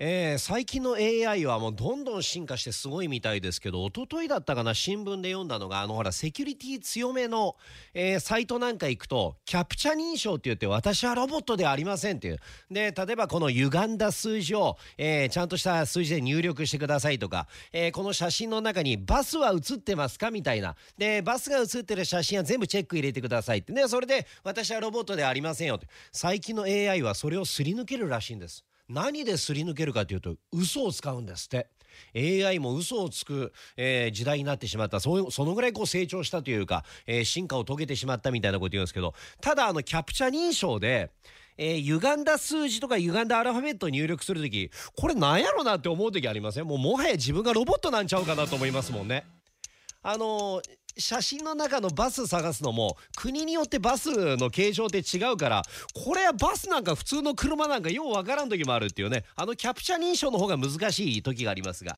えー、最近の AI はもうどんどん進化してすごいみたいですけど一昨日だったかな新聞で読んだのがあのほらセキュリティ強めの、えー、サイトなんか行くとキャプチャ認証って言って私はロボットではありませんっていう。で例えばこの歪んだ数字を、えー、ちゃんとした数字で入力してくださいとか、えこの写真の中にバスは写ってますかみたいな。でバスが写ってる写真は全部チェック入れてくださいって。ねそれで私はロボットではありませんよって。最近の AI はそれをすり抜けるらしいんです。何ですり抜けるかというと嘘を使うんですって。AI も嘘をつく、えー、時代になってしまった。そそのぐらいこう成長したというか、えー、進化を遂げてしまったみたいなこと言うんですけどただあのキャプチャ認証でえー、歪んだ数字とか歪んだアルファベットを入力するときこれなんやろなって思う時ありません？もうもはや自分がロボットなんちゃうかなと思いますもんね。あの写真の中のバス探すのも国によってバスの形状って違うからこれはバスなんか普通の車なんかようわからん時もあるっていうねあのキャプチャ認証の方が難しい時がありますが。